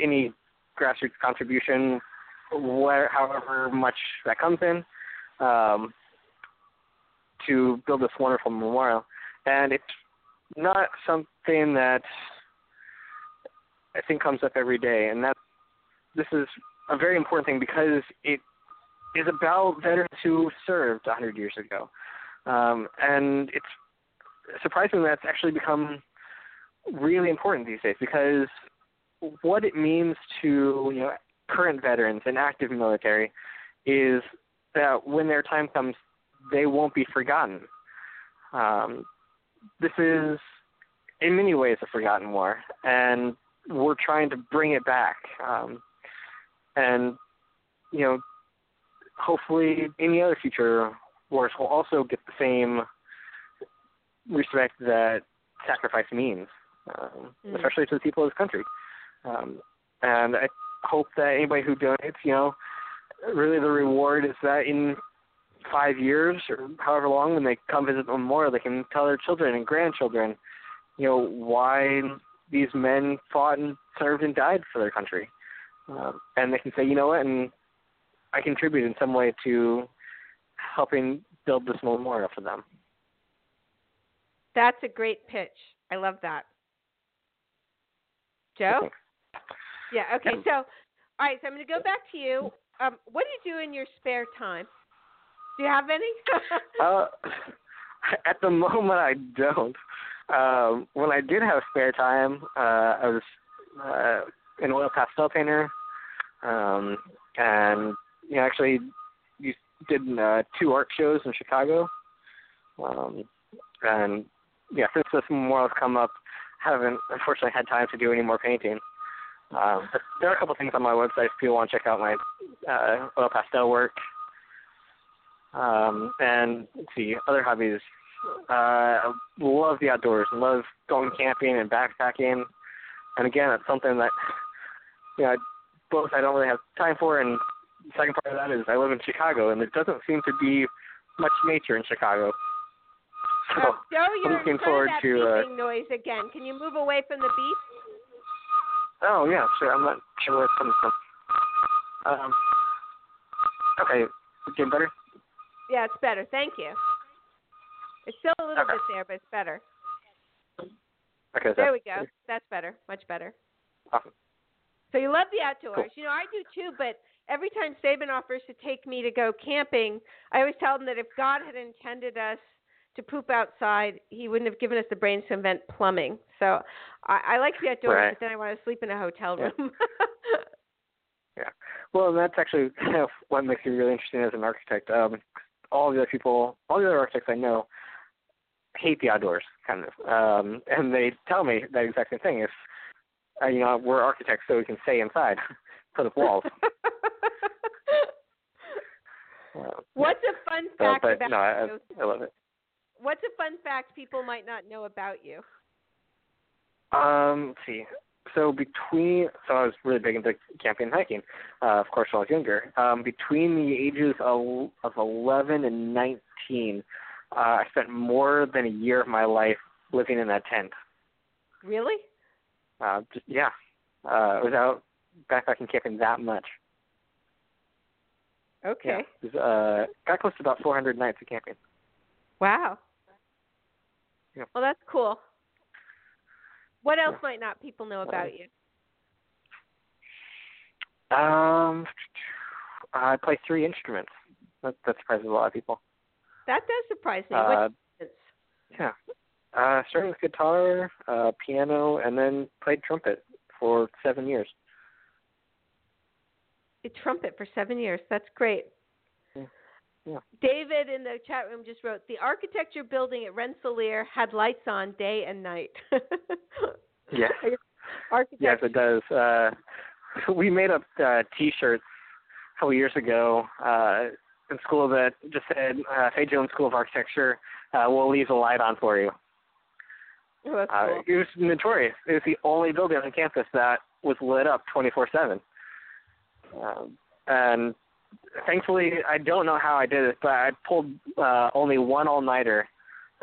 any grassroots contribution, where however much that comes in, um, to build this wonderful memorial. And it's not something that I think comes up every day, and that this is a very important thing because it is about veterans who served 100 years ago, um, and it's surprising that it's actually become really important these days because what it means to you know current veterans and active military is that when their time comes, they won't be forgotten. Um, this is in many ways a forgotten war, and we're trying to bring it back. Um, and you know, hopefully, any other future wars will also get the same respect that sacrifice means, um,
Mm.
especially to the people of this country. Um, and I hope that anybody who donates, you know, really the reward is that in five years or however long, when they come visit the memorial, they can tell their children and grandchildren, you know, why these men fought and served and died for their country. Um, and they can say, you know what, and I contribute in some way to helping build this memorial for them.
That's a great pitch. I love that. Joe? Yeah, okay. So, all right, so I'm going to go back to you. Um, what do you do in your spare time? Do you have any? <laughs>
Uh, <laughs> at the moment, I don't. Um, when I did have spare time, uh, I was uh, an oil pastel painter, um, and you know, actually, you did uh, two art shows in Chicago. Um, and yeah, since this memorial's come up, haven't unfortunately had time to do any more painting. Um, but there are a couple things on my website if people want to check out my uh, oil pastel work. Um, and let's see, other hobbies. Uh, I love the outdoors. I Love going camping and backpacking. And again, it's something that you know, I- both I don't really have time for, and the second part of that is I live in Chicago, and there doesn't seem to be much nature in Chicago. So
Oh, Joe, you're
looking
in front
forward to, uh,
noise again. Can you move away from the beep?
Oh yeah, sure. I'm not sure where it's coming from. Um, okay, getting better.
Yeah, it's better. Thank you. It's still a little
Okay.
bit there, but it's better.
Okay,
There we go. That's better. Much better.
Awesome.
So you love the outdoors.
Cool.
You know, I do too, but every time Sabin offers to take me to go camping, I always tell him that if God had intended us to poop outside, he wouldn't have given us the brains to invent plumbing. So I, I like the outdoors,
Right.
but then I want to sleep in a hotel room. <laughs>
Yeah. Well, that's actually <laughs> kind of what makes me really interesting as an architect. Um, all the other people, all the other architects I know, hate the outdoors, kind of, um, and they tell me that exact same thing. If uh, you know, we're architects, so we can stay inside, <laughs> put up walls. Uh,
What's a fun
so,
fact
but
about
no, I? I love it.
What's a fun fact people might not know about you?
Um, let's see. So between, so I was really big into camping and hiking, uh, of course, when I was younger. Um, between the ages of, of 11 and 19, uh, I spent more than a year of my life living in that tent.
Really?
Uh, just yeah, uh, was backpacking camping that much.
Okay.
Yeah, was, uh, got close to about 400 nights of camping.
Wow.
Yeah.
Well, that's cool. What else
Yeah.
might not people know about you?
Um, I play three instruments. That, that surprises a lot of people.
That does surprise me.
Uh? Yeah. Uh, starting with guitar, uh, piano, and then played trumpet for seven years.
A trumpet for seven years. That's great.
Yeah.
David in the chat room just wrote the architecture building at Rensselaer had lights on day and night. <laughs>
Yeah.
Architecture.
Yes, it does. Uh, we made up uh, T-shirts a couple years ago uh, in school that just said, uh, "Hey, Jones School of Architecture, uh, we'll leave the light on for you."
Oh, that's
Uh,
cool.
it was notorious. It was the only building on campus that was lit up 24/7. Um, and thankfully, I don't know how I did it, but I pulled uh, only one all-nighter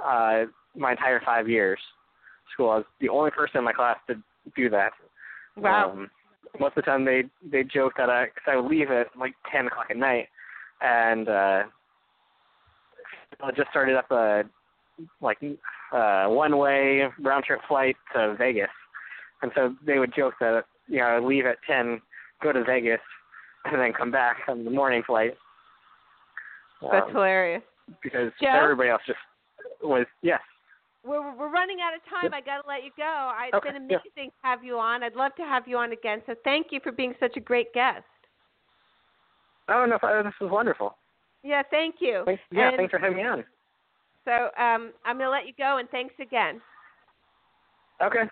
uh, my entire five years school. I was the only person in my class to do that.
Wow.
Um, most of the time, they they joke that I because I would leave at like 10 o'clock at night, and uh, I just started up a like uh, one-way round-trip flight to Vegas, and so they would joke that you know I'd leave at 10, go to Vegas, and then come back on the morning flight.
That's
Um,
hilarious.
because
Joe?
everybody else just was yes.
We're we're running out of time.
Yep.
I got to let you go. It's
Okay,
been
yeah.
amazing to have you on. I'd love to have you on again. So thank you for being such a great guest.
Oh no, this was wonderful.
Yeah, thank you.
Thanks, yeah,
And-
thanks for having me on.
So um, I'm going to let you go, and thanks again.
Okay.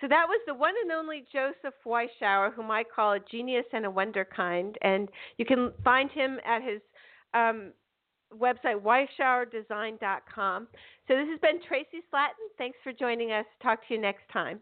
So that was the one and only Joseph Weishaar, whom I call a genius and a wonderkind. And you can find him at his um, website weishaardesign.com. So this has been Traci Slatton. Thanks for joining us. Talk to you next time.